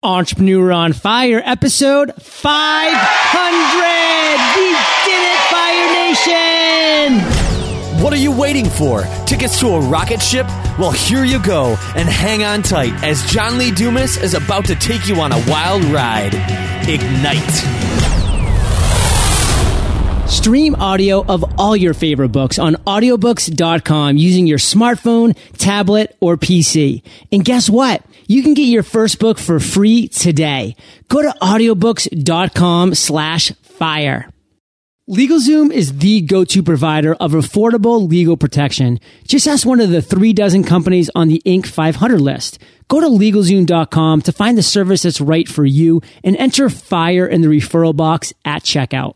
Entrepreneur on Fire, episode 500. We did it, Fire Nation! What are you waiting for? Tickets to a rocket ship? Well, here you go, and hang on tight as John Lee Dumas is about to take you on a wild ride. Ignite. Stream audio of all your favorite books on audiobooks.com using your smartphone, tablet, or PC. And guess what? You can get your first book for free today. Go to audiobooks.com slash fire. LegalZoom is the go-to provider of affordable legal protection. Just ask one of the three dozen companies on the Inc. 500 list. Go to LegalZoom.com to find the service that's right for you and enter FIRE in the referral box at checkout.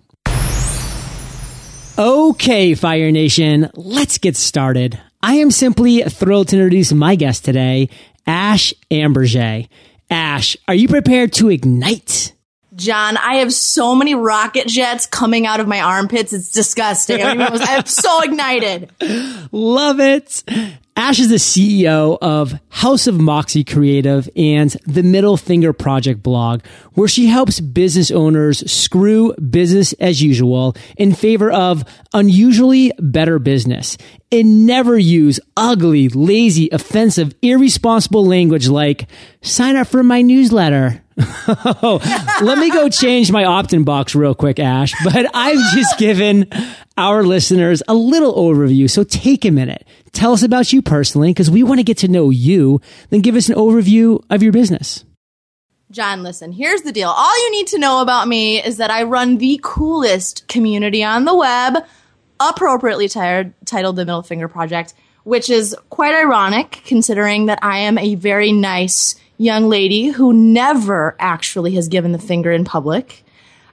Okay, Fire Nation, let's get started. I am simply thrilled to introduce my guest today, Ash Ambirge. Ash, are you prepared to ignite? John, I have so many rocket jets coming out of my armpits. It's disgusting. I'm so ignited. Love it. Ash is the CEO of House of Moxie Creative and the Middle Finger Project blog, where she helps business owners screw business as usual in favor of unusually better business and never use ugly, lazy, offensive, irresponsible language like sign up for my newsletter. Let me go change my opt-in box real quick, Ash, but I've just given our listeners a little overview. So take a minute. Tell us about you personally because we want to get to know you. Then give us an overview of your business. John, listen, here's the deal. All you need to know about me is that I run the coolest community on the web, appropriately tired, titled the Middle Finger Project, which is quite ironic considering that I am a very nice young lady who never actually has given the finger in public.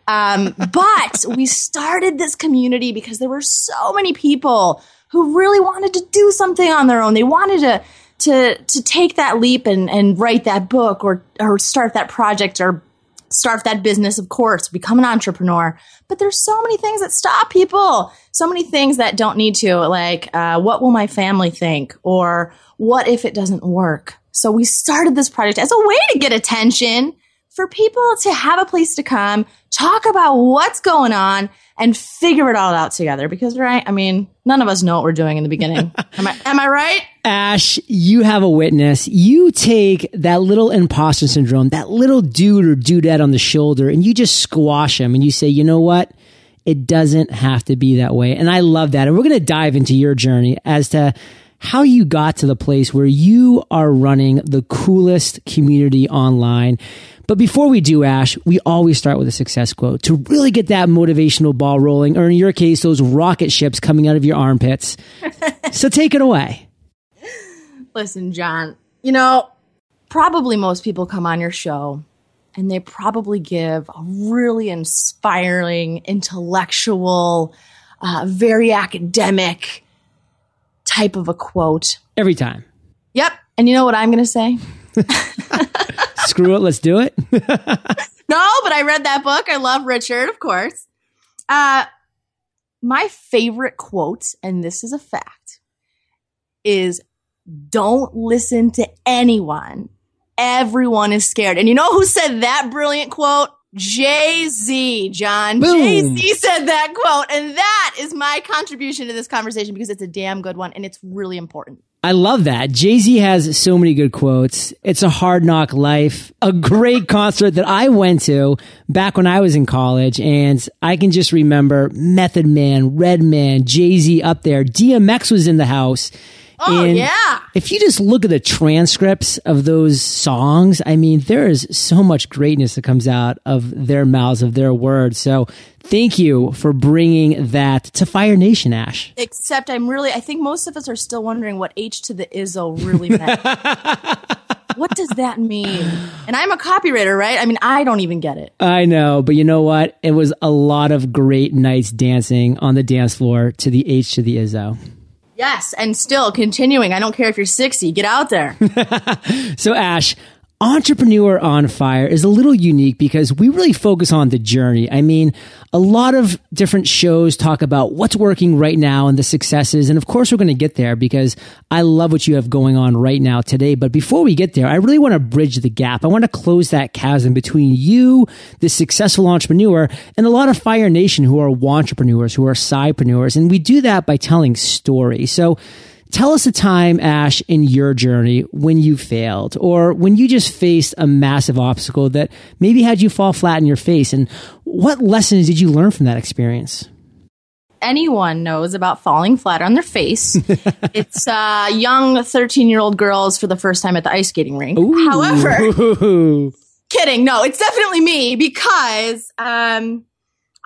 Um, but we started this community because there were so many people who really wanted to do something on their own. They wanted to to to take that leap and and write that book or or start that project or start that business, of course, become an entrepreneur. But there's so many things that stop people. So many things that don't need to, like uh, what will my family think, or what if it doesn't work. So we started this project as a way to get attention for people to have a place to come, talk about what's going on, and figure it all out together. Because, right? I mean, none of us know what we're doing in the beginning. am I? Am I right? Ash, you have a witness. You take that little imposter syndrome, that little dude or dudette on the shoulder, and you just squash him, and you say, you know what? It doesn't have to be that way. And I love that. And we're going to dive into your journey as to how you got to the place where you are running the coolest community online. But before we do, Ash, we always start with a success quote to really get that motivational ball rolling, or in your case, those rocket ships coming out of your armpits. so take it away. Listen, John, you know, probably most people come on your show and they probably give a really inspiring, intellectual, uh, very academic type of a quote. Every time. Yep. And you know what I'm going to say? Screw it. Let's do it. no, but I read that book. I love Richard, of course. Uh, my favorite quote, and this is a fact, is don't listen to anyone. Everyone is scared. And you know who said that brilliant quote? Jay Z, John. Jay Z said that quote. And that is my contribution to this conversation because it's a damn good one and it's really important. I love that. Jay Z has so many good quotes. It's a hard knock life, a great concert that I went to back when I was in college. And I can just remember Method Man, Redman, Jay Z up there. DMX was in the house. Oh, and yeah. If you just look at the transcripts of those songs, I mean, there is so much greatness that comes out of their mouths, of their words. So thank you for bringing that to Fire Nation, Ash. Except I'm really, I think most of us are still wondering what H to the Izzo really meant. what does that mean? And I'm a copywriter, right? I mean, I don't even get it. I know, but you know what? It was a lot of great nights dancing on the dance floor to the H to the Izzo. Yes, and still continuing. I don't care if you're 60, get out there. so, Ash, Entrepreneur on Fire is a little unique because we really focus on the journey. I mean, a lot of different shows talk about what's working right now and the successes. And of course, we're going to get there because I love what you have going on right now today. But before we get there, I really want to bridge the gap. I want to close that chasm between you, the successful entrepreneur, and a lot of Fire Nation who are entrepreneurs, who are sidepreneurs. And we do that by telling stories. So, Tell us a time, Ash, in your journey when you failed or when you just faced a massive obstacle that maybe had you fall flat in your face. And what lessons did you learn from that experience? Anyone knows about falling flat on their face. it's uh, young 13 year old girls for the first time at the ice skating rink. Ooh. However, kidding. No, it's definitely me because um,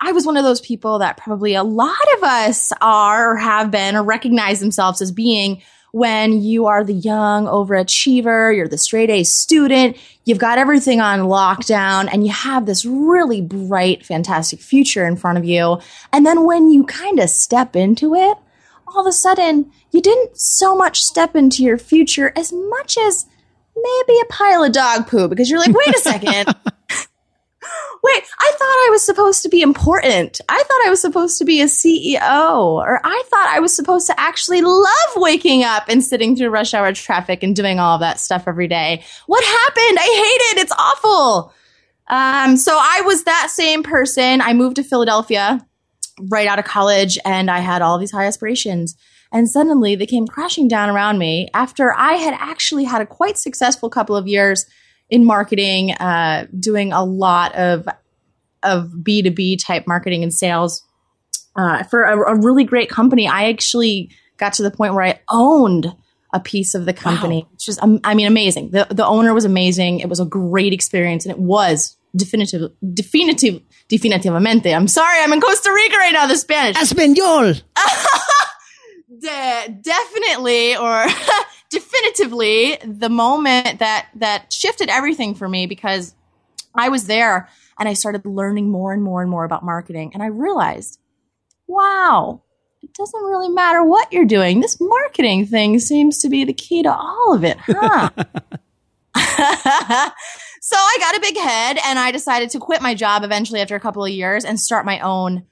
I was one of those people that probably a lot of us are or have been or recognize themselves as being when you are the young overachiever, you're the straight A student, you've got everything on lockdown, and you have this really bright, fantastic future in front of you. And then when you kind of step into it, all of a sudden, you didn't so much step into your future as much as maybe a pile of dog poo because you're like, wait a second. wait, I thought I was supposed to be important. I thought I was supposed to be a CEO, or I thought I was supposed to actually love waking up and sitting through rush hour traffic and doing all of that stuff every day. What happened? I hate it. It's awful. Um, so I was that same person. I moved to Philadelphia right out of college and I had all these high aspirations. And suddenly they came crashing down around me after I had actually had a quite successful couple of years in marketing, uh, doing a lot of of B two B type marketing and sales uh, for a, a, really great company. I actually got to the point where I owned a piece of the company, wow. which is um, I mean amazing. The the owner was amazing. It was a great experience, and it was definitive, definitive, definitivamente. I'm sorry, I'm in Costa Rica right now. The Spanish, Espanol. De- definitely, or definitively the moment that that shifted everything for me because I was there and I started learning more and more and more about marketing and I realized, wow, it doesn't really matter what you're doing. This marketing thing seems to be the key to all of it, huh? so I got a big head and I decided to quit my job eventually after a couple of years and start my own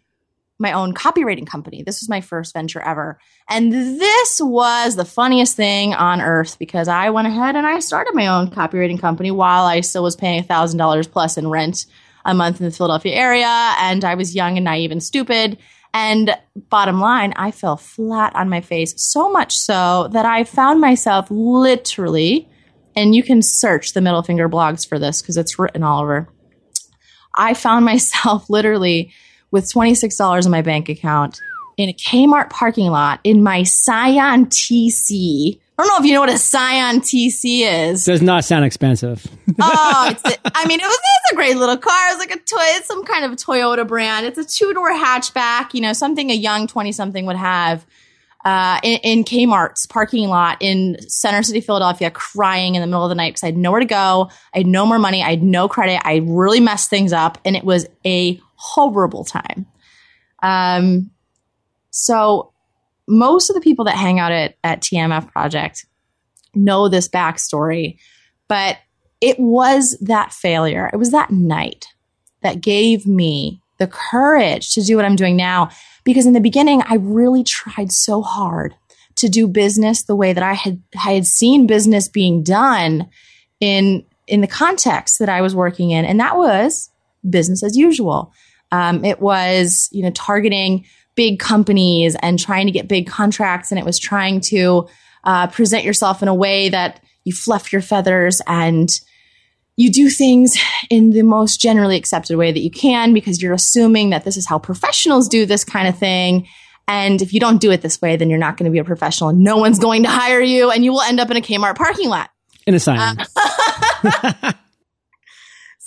my own copywriting company. This was my first venture ever. And this was the funniest thing on earth because I went ahead and I started my own copywriting company while I still was paying $1,000 plus in rent a month in the Philadelphia area. And I was young and naive and stupid. And bottom line, I fell flat on my face so much so that I found myself literally, and you can search the middle finger blogs for this because it's written all over. I found myself literally with $26 in my bank account in a Kmart parking lot in my Scion TC. I don't know if you know what a Scion TC is. Does not sound expensive. oh, it's a, I mean, it was it's a great little car. It was like a toy. It's some kind of Toyota brand. It's a two door hatchback. You know, something a young twenty something would have. Uh, in, in, Kmart's parking lot in Center City, Philadelphia, crying in the middle of the night because I had nowhere to go. I had no more money. I had no credit. I really messed things up, and it was a horrible time. Um, so most of the people that hang out at, at TMF Project know this backstory, but it was that failure. It was that night that gave me the courage to do what I'm doing now. Because in the beginning, I really tried so hard to do business the way that I had, I had seen business being done in, in the context that I was working in. And that was business as usual. Um, it was, you know, targeting big companies and trying to get big contracts. And it was trying to uh, present yourself in a way that you fluff your feathers and you do things in the most generally accepted way that you can because you're assuming that this is how professionals do this kind of thing. And if you don't do it this way, then you're not going to be a professional and no one's going to hire you and you will end up in a Kmart parking lot. In a Scion. Uh-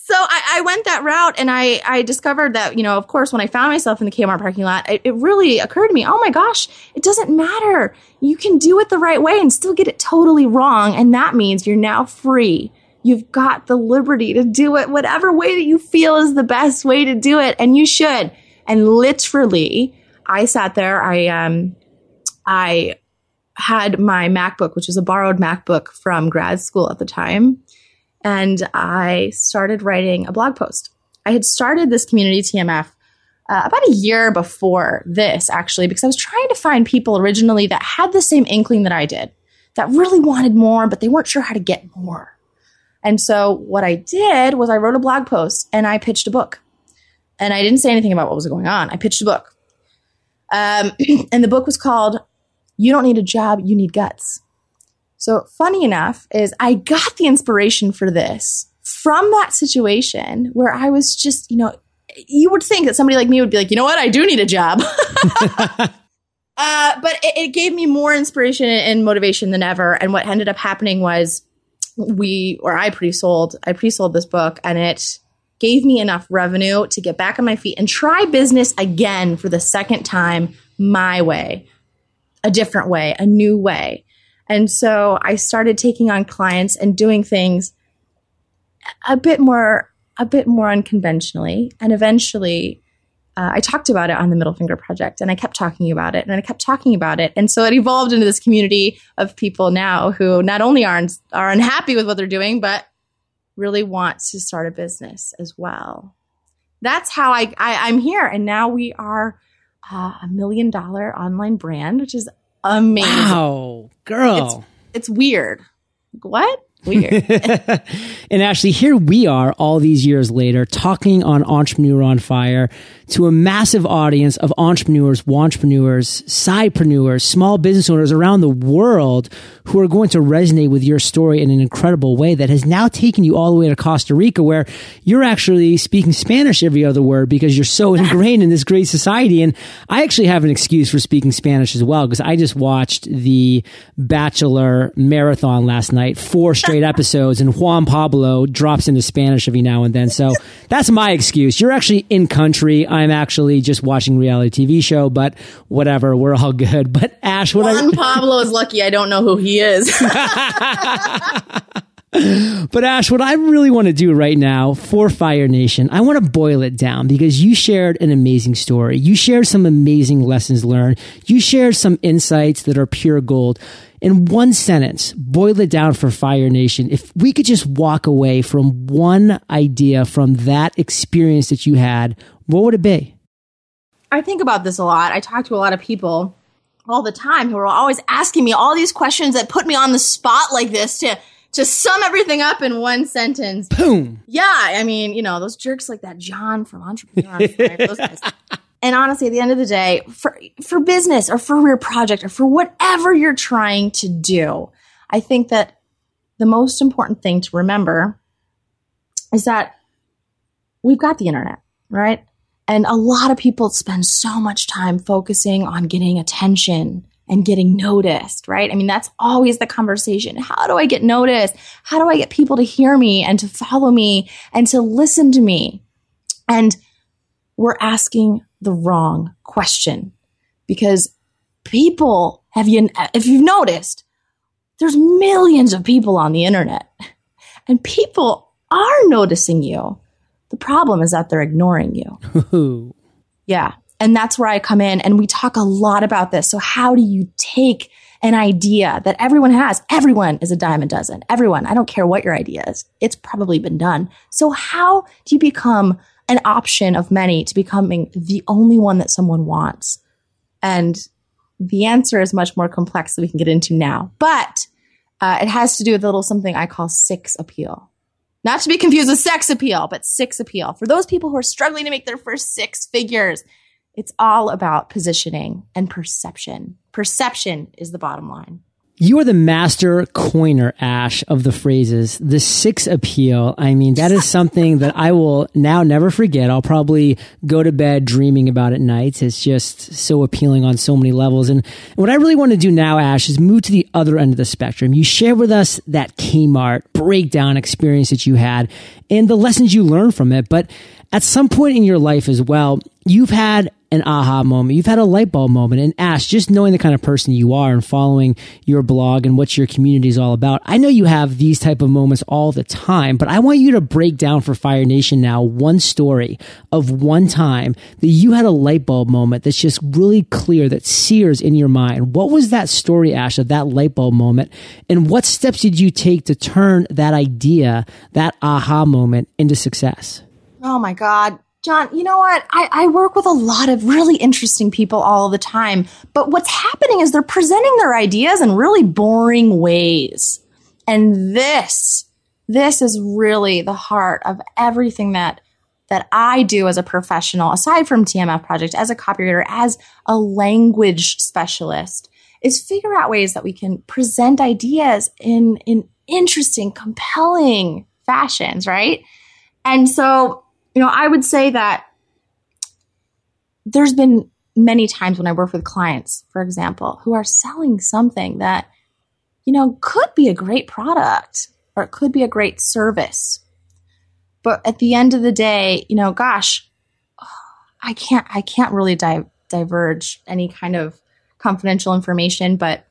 so I, I, went that route and I, I discovered that, you know, of course, when I found myself in the Kmart parking lot, it, it really occurred to me, oh my gosh, it doesn't matter. You can do it the right way and still get it totally wrong. And that means you're now free. You've got the liberty to do it whatever way that you feel is the best way to do it. And you should. And literally, I sat there, I, um, I had my MacBook, which was a borrowed MacBook from grad school at the time and I started writing a blog post. I had started this community TMF uh, about a year before this, actually, because I was trying to find people originally that had the same inkling that I did, that really wanted more, but they weren't sure how to get more. And so what I did was I wrote a blog post and I pitched a book. And I didn't say anything about what was going on. I pitched a book. Um, and the book was called You Don't Need a Job, You Need Guts. So, funny enough, is I got the inspiration for this from that situation where I was just, you know, you would think that somebody like me would be like, you know what, I do need a job. uh, but it, it, gave me more inspiration and motivation than ever. And what ended up happening was we, or I pre-sold, I pre-sold this book, and it gave me enough revenue to get back on my feet and try business again for the second time my way, a different way, a new way. And so I started taking on clients and doing things a bit more a bit more unconventionally. And eventually, uh, I talked about it on the Middle Finger Project and I kept talking about it and I kept talking about it. And so it evolved into this community of people now who not only are, are unhappy with what they're doing, but really want to start a business as well. That's how I, I am here. And now we are uh, a million dollar online brand, which is amazing. Wow, girl. It's, it's weird. What? Weird. and actually, here we are all these years later talking on Entrepreneur on Fire to a massive audience of entrepreneurs, entrepreneurs, sidepreneurs, small business owners around the world who are going to resonate with your story in an incredible way that has now taken you all the way to Costa Rica where you're actually speaking Spanish every other word because you're so ingrained in this great society. And I actually have an excuse for speaking Spanish as well because I just watched the Bachelor marathon last night, four straight episodes, and Juan Pablo drops into Spanish every now and then. So that's my excuse. You're actually in country. I'm actually just watching reality TV show, but whatever, we're all good. But Ash, what Juan I, Pablo is lucky I don't know who he is. but Ash, what I really want to do right now for Fire Nation, I want to boil it down because you shared an amazing story. You shared some amazing lessons learned. You shared some insights that are pure gold. In one sentence, boil it down for Fire Nation. If we could just walk away from one idea from that experience that you had, what would it be? I think about this a lot. I talk to a lot of people all the time who are always asking me all these questions that put me on the spot like this to to sum everything up in one sentence. Boom. Yeah, I mean, you know, those jerks like that John from Entrepreneur those guys. And honestly, at the end of the day, for for business or for your project or for whatever you're trying to do, I think that the most important thing to remember is that we've got the internet, right? And a lot of people spend so much time focusing on getting attention and getting noticed, right? I mean, that's always the conversation. How do I get noticed? How do I get people to hear me and to follow me and to listen to me? And we're asking the wrong question because people have you, if you've noticed, there's millions of people on the internet and people are noticing you. The problem is that they're ignoring you. yeah. And that's where I come in and we talk a lot about this. So how do you take an idea that everyone has? Everyone is a dime a dozen. Everyone. I don't care what your idea is. It's probably been done. So how do you become an option of many to becoming the only one that someone wants? And the answer is much more complex than we can get into now, but uh, it has to do with a little something I call six appeal. Not to be confused with sex appeal, but six appeal. For those people who are struggling to make their first six figures, it's all about positioning and perception. Perception is the bottom line. You are the master coiner, Ash, of the phrases. The six appeal. I mean, that is something that I will now never forget. I'll probably go to bed dreaming about it nights. It's just so appealing on so many levels. And what I really want to do now, Ash, is move to the other end of the spectrum. You share with us that Kmart breakdown experience that you had and the lessons you learned from it. But at some point in your life as well, you've had an aha moment. You've had a light bulb moment. And Ash, just knowing the kind of person you are and following your blog and what your community is all about, I know you have these type of moments all the time, but I want you to break down for Fire Nation now one story of one time that you had a light bulb moment that's just really clear, that sears in your mind. What was that story, Ash, of that light bulb moment? And what steps did you take to turn that idea, that aha moment into success? Oh my God. John, you know what? I, I, work with a lot of really interesting people all the time, but what's happening is they're presenting their ideas in really boring ways. And this, this is really the heart of everything that that I do as a professional, aside from TMF Project, as a copywriter, as a language specialist, is figure out ways that we can present ideas in in interesting, compelling fashions, right? And so you know, I would say that there's been many times when I work with clients, for example, who are selling something that, you know, could be a great product or it could be a great service. But at the end of the day, you know, gosh, I can't, I can't really di- diverge any kind of confidential information, but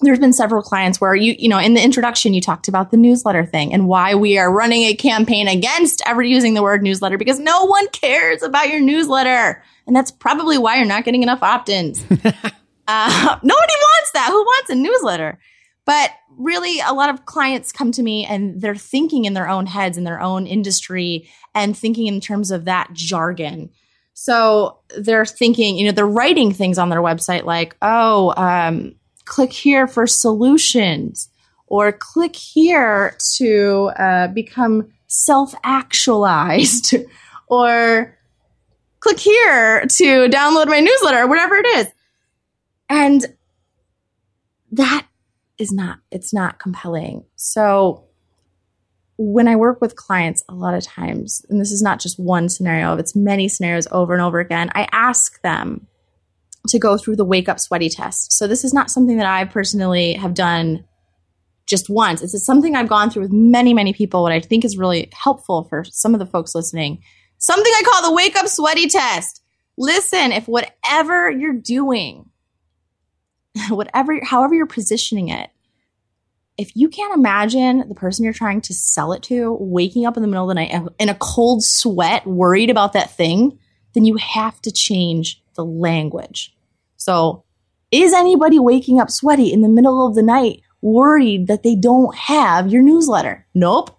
there's been several clients where you, you know, in the introduction, you talked about the newsletter thing and why we are running a campaign against ever using the word newsletter because no one cares about your newsletter. And that's probably why you're not getting enough opt ins. uh, nobody wants that. Who wants a newsletter? But really, a lot of clients come to me and they're thinking in their own heads, in their own industry, and thinking in terms of that jargon. So they're thinking, you know, they're writing things on their website like, oh, um, click here for solutions or click here to uh, become self actualized or click here to download my newsletter or whatever it is. And that is not, it's not compelling. So when I work with clients, a lot of times, and this is not just one scenario, it's many scenarios over and over again, I ask them to go through the wake up sweaty test. So this is not something that I personally have done just once. It's something I've gone through with many, many people. What I think is really helpful for some of the folks listening. Something I call the wake up sweaty test. Listen, if whatever you're doing, whatever, however you're positioning it, if you can't imagine the person you're trying to sell it to waking up in the middle of the night in a cold sweat, worried about that thing, then you have to change the language. So, is anybody waking up sweaty in the middle of the night, worried that they don't have your newsletter? Nope.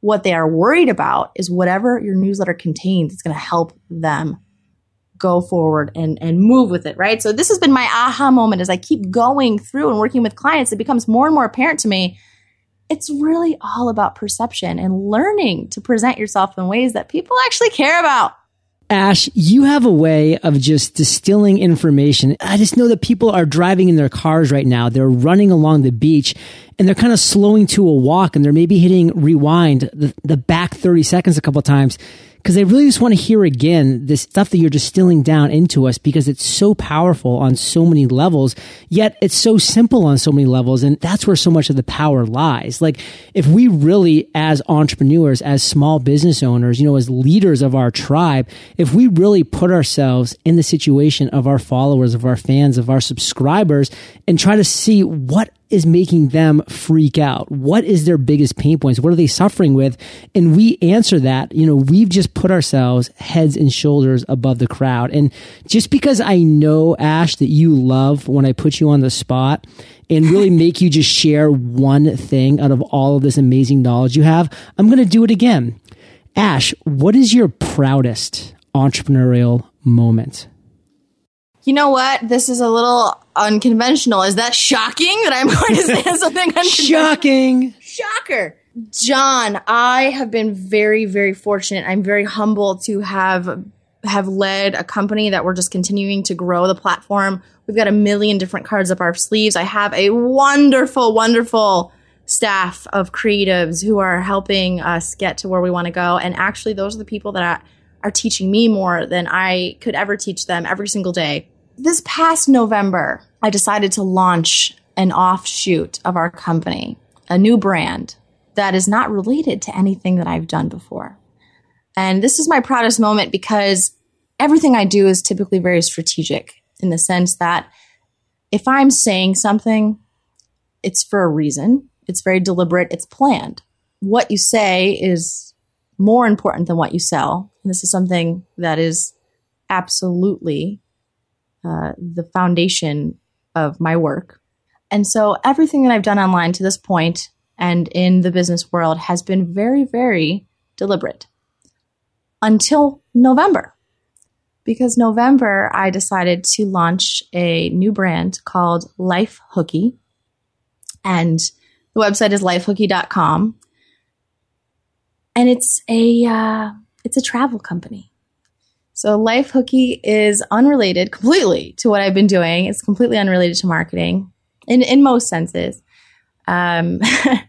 What they are worried about is whatever your newsletter contains is going to help them go forward and, and move with it, right? So this has been my aha moment as I keep going through and working with clients. It becomes more and more apparent to me. It's really all about perception and learning to present yourself in ways that people actually care about. Ash, you have a way of just distilling information. I just know that people are driving in their cars right now. They're running along the beach and they're kind of slowing to a walk and they're maybe hitting rewind the, the back 30 seconds a couple times because they really just want to hear again this stuff that you're distilling down into us because it's so powerful on so many levels, yet it's so simple on so many levels. And that's where so much of the power lies. Like if we really, as entrepreneurs, as small business owners, you know, as leaders of our tribe, if we really put ourselves in the situation of our followers, of our fans, of our subscribers and try to see what is making them freak out? What is their biggest pain points? What are they suffering with? And we answer that, you know, we've just put ourselves heads and shoulders above the crowd. And just because I know, Ash, that you love when I put you on the spot and really make you just share one thing out of all of this amazing knowledge you have, I'm going to do it again. Ash, what is your proudest entrepreneurial moment? You know what? This is a little unconventional. Is that shocking that I'm going to say something unconventional? Shocking. Shocker. John, I have been very, very fortunate. I'm very humble to have have led a company that we're just continuing to grow the platform. We've got a million different cards up our sleeves. I have a wonderful, wonderful staff of creatives who are helping us get to where we want to go. And actually, those are the people that are teaching me more than I could ever teach them every single day this past November, I decided to launch an offshoot of our company, a new brand that is not related to anything that I've done before. And this is my proudest moment because everything I do is typically very strategic in the sense that if I'm saying something, it's for a reason. It's very deliberate. It's planned. What you say is more important than what you sell. And this is something that is absolutely uh, the foundation of my work. And so everything that I've done online to this point and in the business world has been very, very deliberate until November. Because November, I decided to launch a new brand called Life Hooky. And the website is lifehooky.com. And it's a, uh, it's a travel company. So Life Hooky is unrelated completely to what I've been doing. It's completely unrelated to marketing in, in most senses. Um,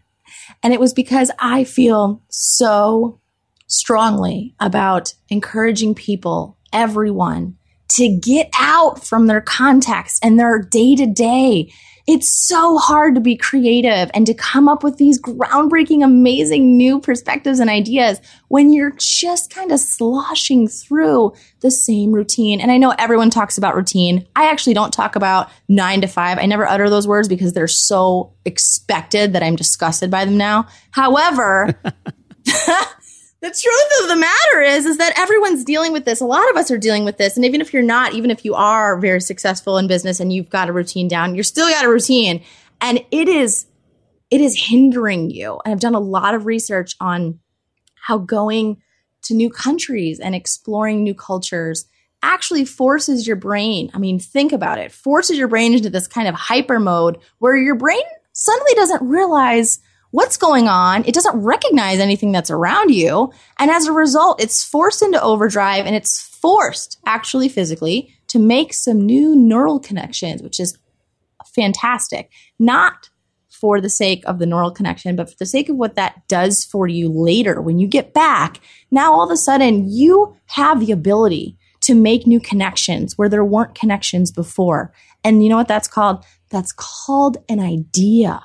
and it was because I feel so strongly about encouraging people, everyone, to get out from their context and their day to day. It's so hard to be creative and to come up with these groundbreaking, amazing new perspectives and ideas when you're just kind of sloshing through the same routine. And I know everyone talks about routine. I actually don't talk about nine to five. I never utter those words because they're so expected that I'm disgusted by them now. However, the truth of the matter is is that everyone's dealing with this. A lot of us are dealing with this. And even if you're not even if you are very successful in business and you've got a routine down you're still got a routine. And it is it is hindering you. And i've done a lot of research on how going to new countries and exploring new cultures actually forces your brain i mean think about it forces your brain into this kind of hyper mode where your brain suddenly doesn't realize what's going on. It doesn't recognize anything that's around you. And as a result, it's forced into overdrive and it's forced actually physically to make some new neural connections, which is fantastic. Not for the sake of the neural connection, but for the sake of what that does for you later when you get back. Now, all of a sudden, you have the ability to make new connections where there weren't connections before. And you know what that's called? That's called an idea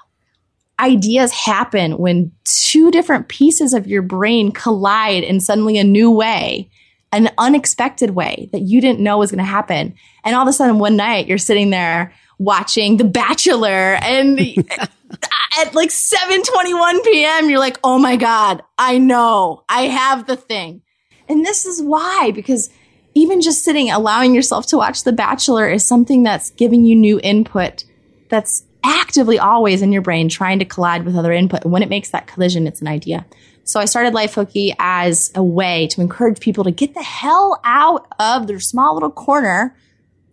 ideas happen when two different pieces of your brain collide in suddenly a new way, an unexpected way that you didn't know was going to happen. And all of a sudden, one night, you're sitting there watching The Bachelor and at like 7:21 p.m. you're like, "Oh my god, I know. I have the thing." And this is why because even just sitting allowing yourself to watch The Bachelor is something that's giving you new input that's actively always in your brain trying to collide with other input. And when it makes that collision, it's an idea. So I started Life as a way to encourage people to get the hell out of their small little corner,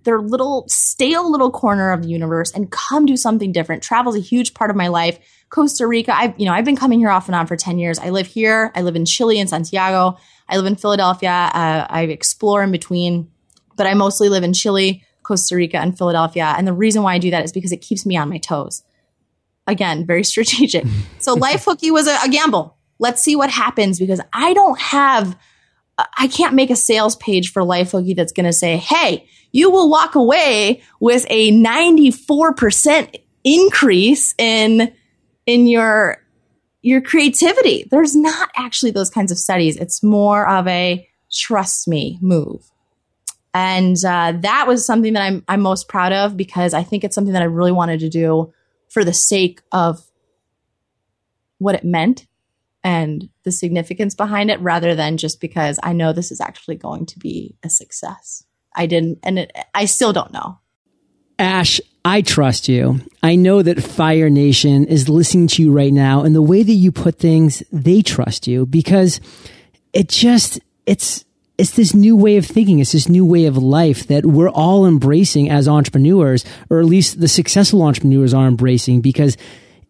their little stale little corner of the universe and come do something different. Travel is a huge part of my life. Costa Rica, I've, you know, I've been coming here off and on for 10 years. I live here. I live in Chile and Santiago. I live in Philadelphia. Uh, I explore in between, but I mostly live in Chile. Costa Rica and Philadelphia. And the reason why I do that is because it keeps me on my toes. Again, very strategic. so Life Hooky was a, a gamble. Let's see what happens because I don't have, I can't make a sales page for Life Hooky that's going to say, hey, you will walk away with a 94% increase in, in your, your creativity. There's not actually those kinds of studies. It's more of a trust me move. And uh, that was something that I'm, I'm most proud of because I think it's something that I really wanted to do for the sake of what it meant and the significance behind it rather than just because I know this is actually going to be a success. I didn't, and it, I still don't know. Ash, I trust you. I know that Fire Nation is listening to you right now, and the way that you put things, they trust you because it just, it's, it's this new way of thinking. It's this new way of life that we're all embracing as entrepreneurs, or at least the successful entrepreneurs are embracing because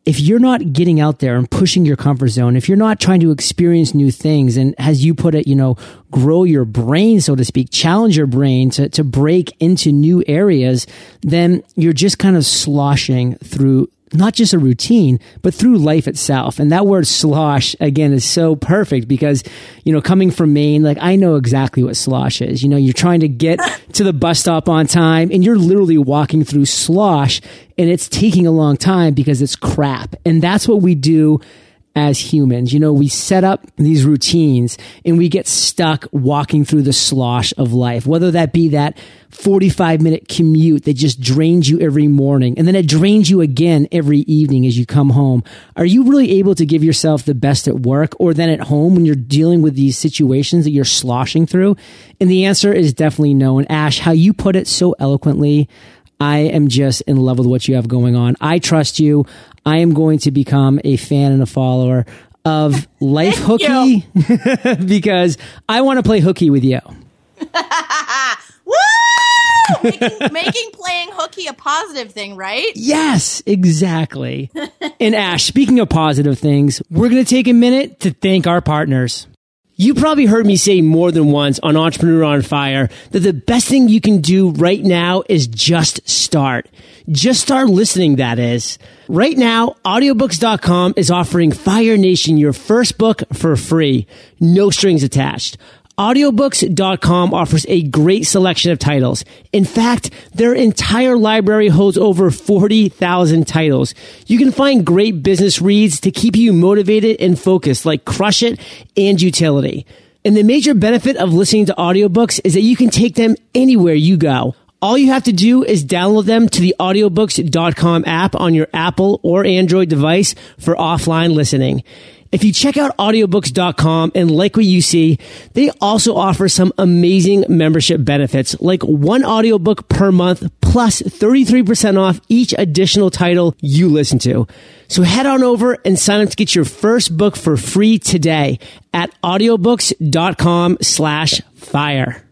if you're not getting out there and pushing your comfort zone, if you're not trying to experience new things and as you put it, you know, grow your brain, so to speak, challenge your brain to, to break into new areas, then you're just kind of sloshing through not just a routine, but through life itself. And that word slosh, again, is so perfect because, you know, coming from Maine, like I know exactly what slosh is. You know, you're trying to get to the bus stop on time and you're literally walking through slosh and it's taking a long time because it's crap. And that's what we do as humans. You know, we set up these routines and we get stuck walking through the slosh of life, whether that be that 45 minute commute that just drains you every morning and then it drains you again every evening as you come home. Are you really able to give yourself the best at work or then at home when you're dealing with these situations that you're sloshing through? And the answer is definitely no. And Ash, how you put it so eloquently, I am just in love with what you have going on. I trust you. I am going to become a fan and a follower of Life Hooky because I want to play hooky with you. Woo! making, making playing hooky a positive thing, right? Yes, exactly. and Ash, speaking of positive things, we're going to take a minute to thank our partners. You probably heard me say more than once on Entrepreneur on Fire that the best thing you can do right now is just start. Just start listening, that is. Right now, audiobooks.com is offering Fire Nation your first book for free. No strings attached. Audiobooks.com offers a great selection of titles. In fact, their entire library holds over 40,000 titles. You can find great business reads to keep you motivated and focused like Crush It and Youtility. And the major benefit of listening to audiobooks is that you can take them anywhere you go. All you have to do is download them to the audiobooks.com app on your Apple or Android device for offline listening. If you check out audiobooks.com and like what you see, they also offer some amazing membership benefits like one audiobook per month plus 33% off each additional title you listen to. So head on over and sign up to get your first book for free today at audiobooks.com slash fire.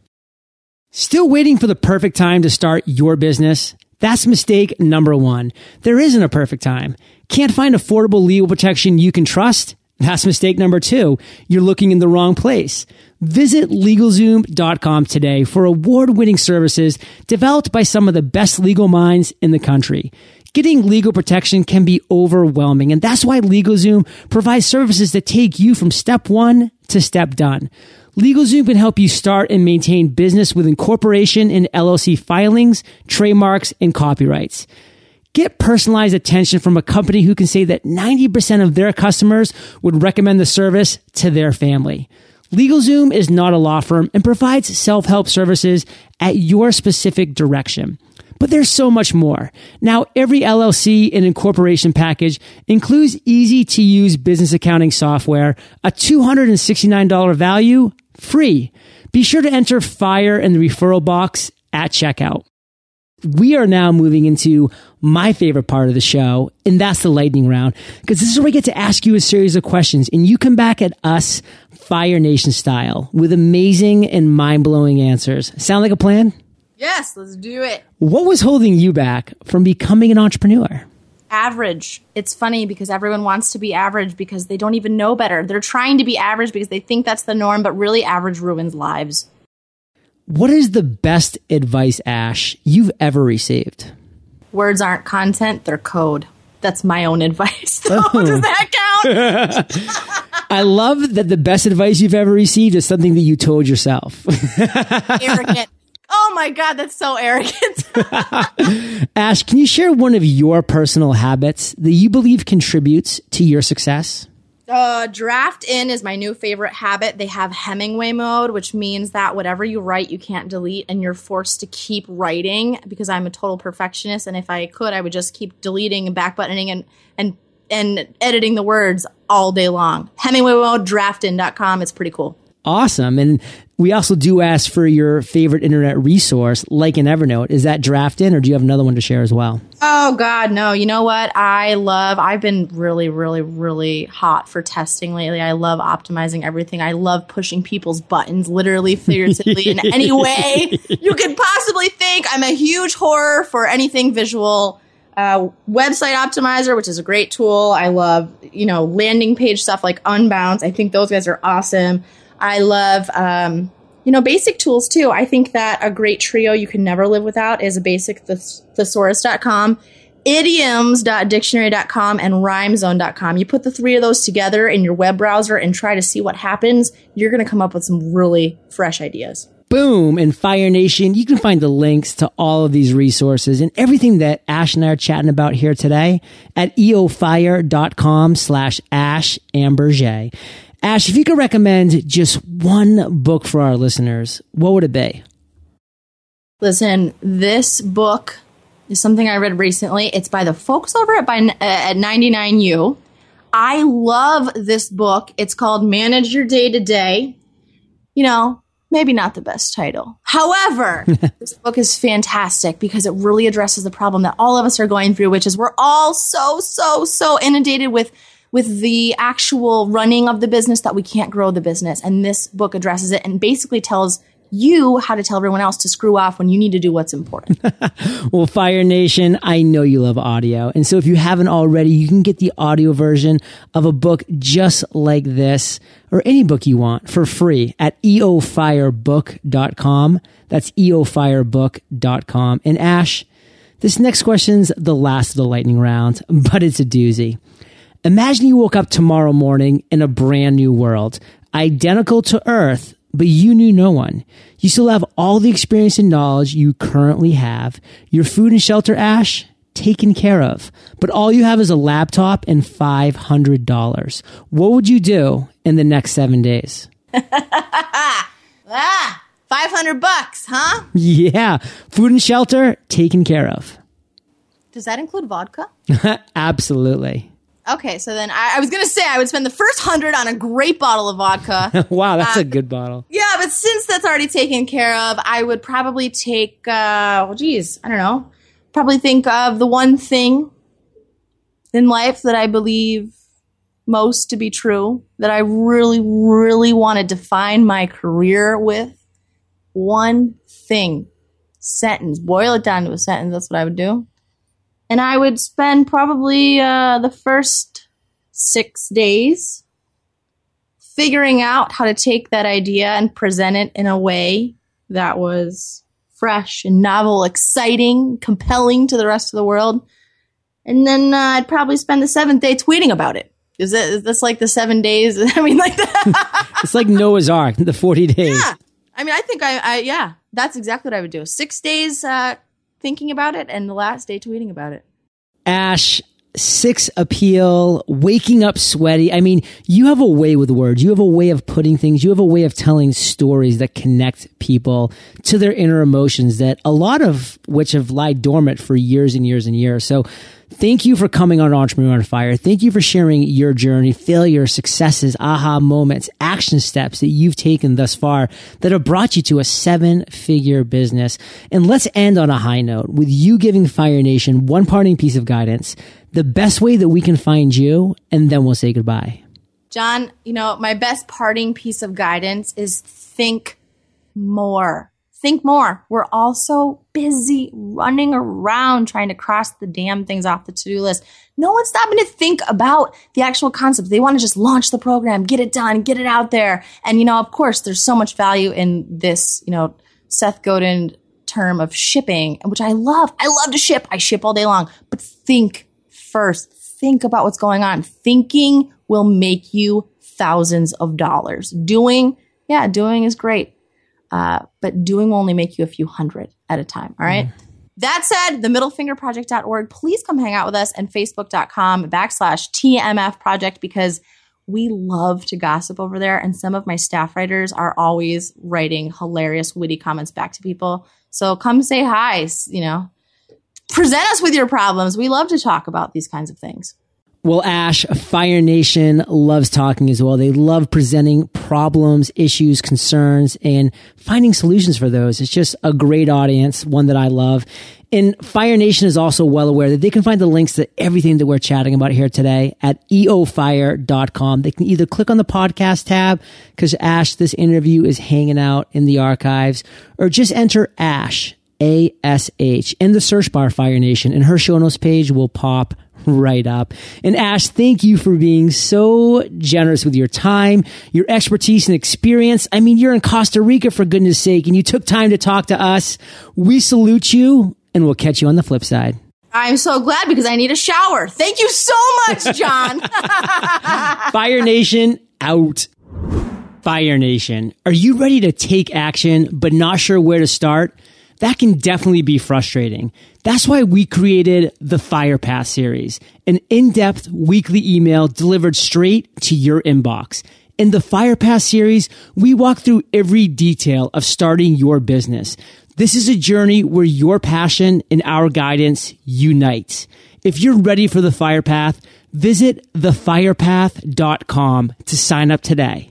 Still waiting for the perfect time to start your business? That's mistake number one. There isn't a perfect time. Can't find affordable legal protection you can trust? That's mistake number two. You're looking in the wrong place. Visit LegalZoom.com today for award winning services developed by some of the best legal minds in the country. Getting legal protection can be overwhelming, and that's why LegalZoom provides services that take you from step one to step done. LegalZoom can help you start and maintain business with incorporation and LLC filings, trademarks, and copyrights. Get personalized attention from a company who can say that 90% of their customers would recommend the service to their family. LegalZoom is not a law firm and provides self-help services at your specific direction. But there's so much more. Now, every LLC and incorporation package includes easy to use business accounting software, a $269 value, free. Be sure to enter FIRE in the referral box at checkout we are now moving into my favorite part of the show, and that's the lightning round. Because this is where I get to ask you a series of questions, and you come back at us Fire Nation style with amazing and mind blowing answers. Sound like a plan? Yes, let's do it. What was holding you back from becoming an entrepreneur? Average. It's funny because everyone wants to be average because they don't even know better. They're trying to be average because they think that's the norm, but really, average ruins lives. What is the best advice, Ash, you've ever received? Words aren't content, they're code. That's my own advice. oh. Does that count? I love that the best advice you've ever received is something that you told yourself. arrogant. Oh my God, that's so arrogant. Ash, can you share one of your personal habits that you believe contributes to your success? Uh, Draftin is my new favorite habit. They have Hemingway mode, which means that whatever you write, you can't delete, and you're forced to keep writing. Because I'm a total perfectionist, and if I could, I would just keep deleting and back buttoning and and and editing the words all day long. Hemingway mode, draftin.com. It's pretty cool. Awesome. And we also do ask for your favorite internet resource, like in Evernote. Is that Draftin, or do you have another one to share as well? Oh, God, no. You know what? I love, I've been really, really, really hot for testing lately. I love optimizing everything. I love pushing people's buttons, literally, figuratively, in any way you could possibly think. I'm a huge horror for anything visual. Uh, website optimizer, which is a great tool. I love, you know, landing page stuff like Unbounce. I think those guys are awesome. I love, um, you know, basic tools too. I think that a great trio you can never live without is a basic thes- thesaurus.com, idioms.dictionary.com, and rhymezone.com. You put the three of those together in your web browser and try to see what happens. You're going to come up with some really fresh ideas. Boom. And Fire Nation, you can find the links to all of these resources and everything that Ash and I are chatting about here today at eofire.com slash Ash Ambirge. Ash, if you could recommend just one book for our listeners, what would it be? Listen, this book is something I read recently. It's by the folks over at, by, uh, at 99U. I love this book. It's called Manage Your Day to Day. You know, maybe not the best title. However, this book is fantastic because it really addresses the problem that all of us are going through, which is we're all so, so, so inundated with with the actual running of the business that we can't grow the business. And this book addresses it and basically tells you how to tell everyone else to screw off when you need to do what's important. well, Fire Nation, I know you love audio. And so if you haven't already, you can get the audio version of a book just like this or any book you want for free at eofirebook.com. That's eofirebook.com. And Ash, this next question's the last of the lightning round, but it's a doozy. Imagine you woke up tomorrow morning in a brand new world, identical to Earth, but you knew no one. You still have all the experience and knowledge you currently have. Your food and shelter, Ash, taken care of. But all you have is a laptop and $500. What would you do in the next seven days? ah, 500 bucks, huh? Yeah. Food and shelter taken care of. Does that include vodka? Absolutely. Okay, so then I, I was gonna say I would spend the first hundred on a great bottle of vodka. wow, that's uh, a good bottle. Yeah, but since that's already taken care of, I would probably take. uh Well, geez, I don't know. Probably think of the one thing in life that I believe most to be true that I really, really want to define my career with. One thing, sentence. Boil it down to a sentence. That's what I would do and I would spend probably uh, the first six days figuring out how to take that idea and present it in a way that was fresh and novel, exciting, compelling to the rest of the world. And then uh, I'd probably spend the seventh day tweeting about it. Is, it, is this like the seven days? I mean, like that. it's like Noah's Ark, the 40 days. Yeah. I mean, I think I, I yeah, that's exactly what I would do. Six days uh, thinking about it and the last day tweeting about it. Ash, six appeal, waking up sweaty. I mean, you have a way with words. You have a way of putting things. You have a way of telling stories that connect people to their inner emotions that a lot of which have lied dormant for years and years and years. So Thank you for coming on Entrepreneur on Fire. Thank you for sharing your journey, failure, successes, aha moments, action steps that you've taken thus far that have brought you to a seven figure business. And let's end on a high note with you giving Fire Nation one parting piece of guidance, the best way that we can find you, and then we'll say goodbye. John, you know, my best parting piece of guidance is think more think more. We're all so busy running around trying to cross the damn things off the to-do list. No one's stopping to think about the actual concept. They want to just launch the program, get it done, get it out there. And, you know, of course, there's so much value in this, you know, Seth Godin term of shipping, which I love. I love to ship. I ship all day long, but think first. Think about what's going on. Thinking will make you thousands of dollars. Doing, yeah, doing is great uh, but doing will only make you a few hundred at a time. All right. Mm. That said, the middlefingerproject.org, please come hang out with us and facebook.com backslash TMF project because we love to gossip over there. And some of my staff writers are always writing hilarious, witty comments back to people. So come say hi, you know, present us with your problems. We love to talk about these kinds of things. Well, Ash, Fire Nation loves talking as well. They love presenting problems, issues, concerns, and finding solutions for those. It's just a great audience, one that I love. And Fire Nation is also well aware that they can find the links to everything that we're chatting about here today at eofire.com. They can either click on the podcast tab because Ash, this interview is hanging out in the archives, or just enter Ash, A-S-H, in the search bar Fire Nation, and her show notes page will pop right up. And Ash, thank you for being so generous with your time, your expertise and experience. I mean, you're in Costa Rica for goodness sake, and you took time to talk to us. We salute you, and we'll catch you on the flip side. I'm so glad because I need a shower. Thank you so much, John. Fire Nation out. Fire Nation, are you ready to take action but not sure where to start? That can definitely be frustrating. That's why we created the Fire Path series, an in-depth weekly email delivered straight to your inbox. In the Fire Path series, we walk through every detail of starting your business. This is a journey where your passion and our guidance unite. If you're ready for the Fire Path, visit thefirepath.com to sign up today.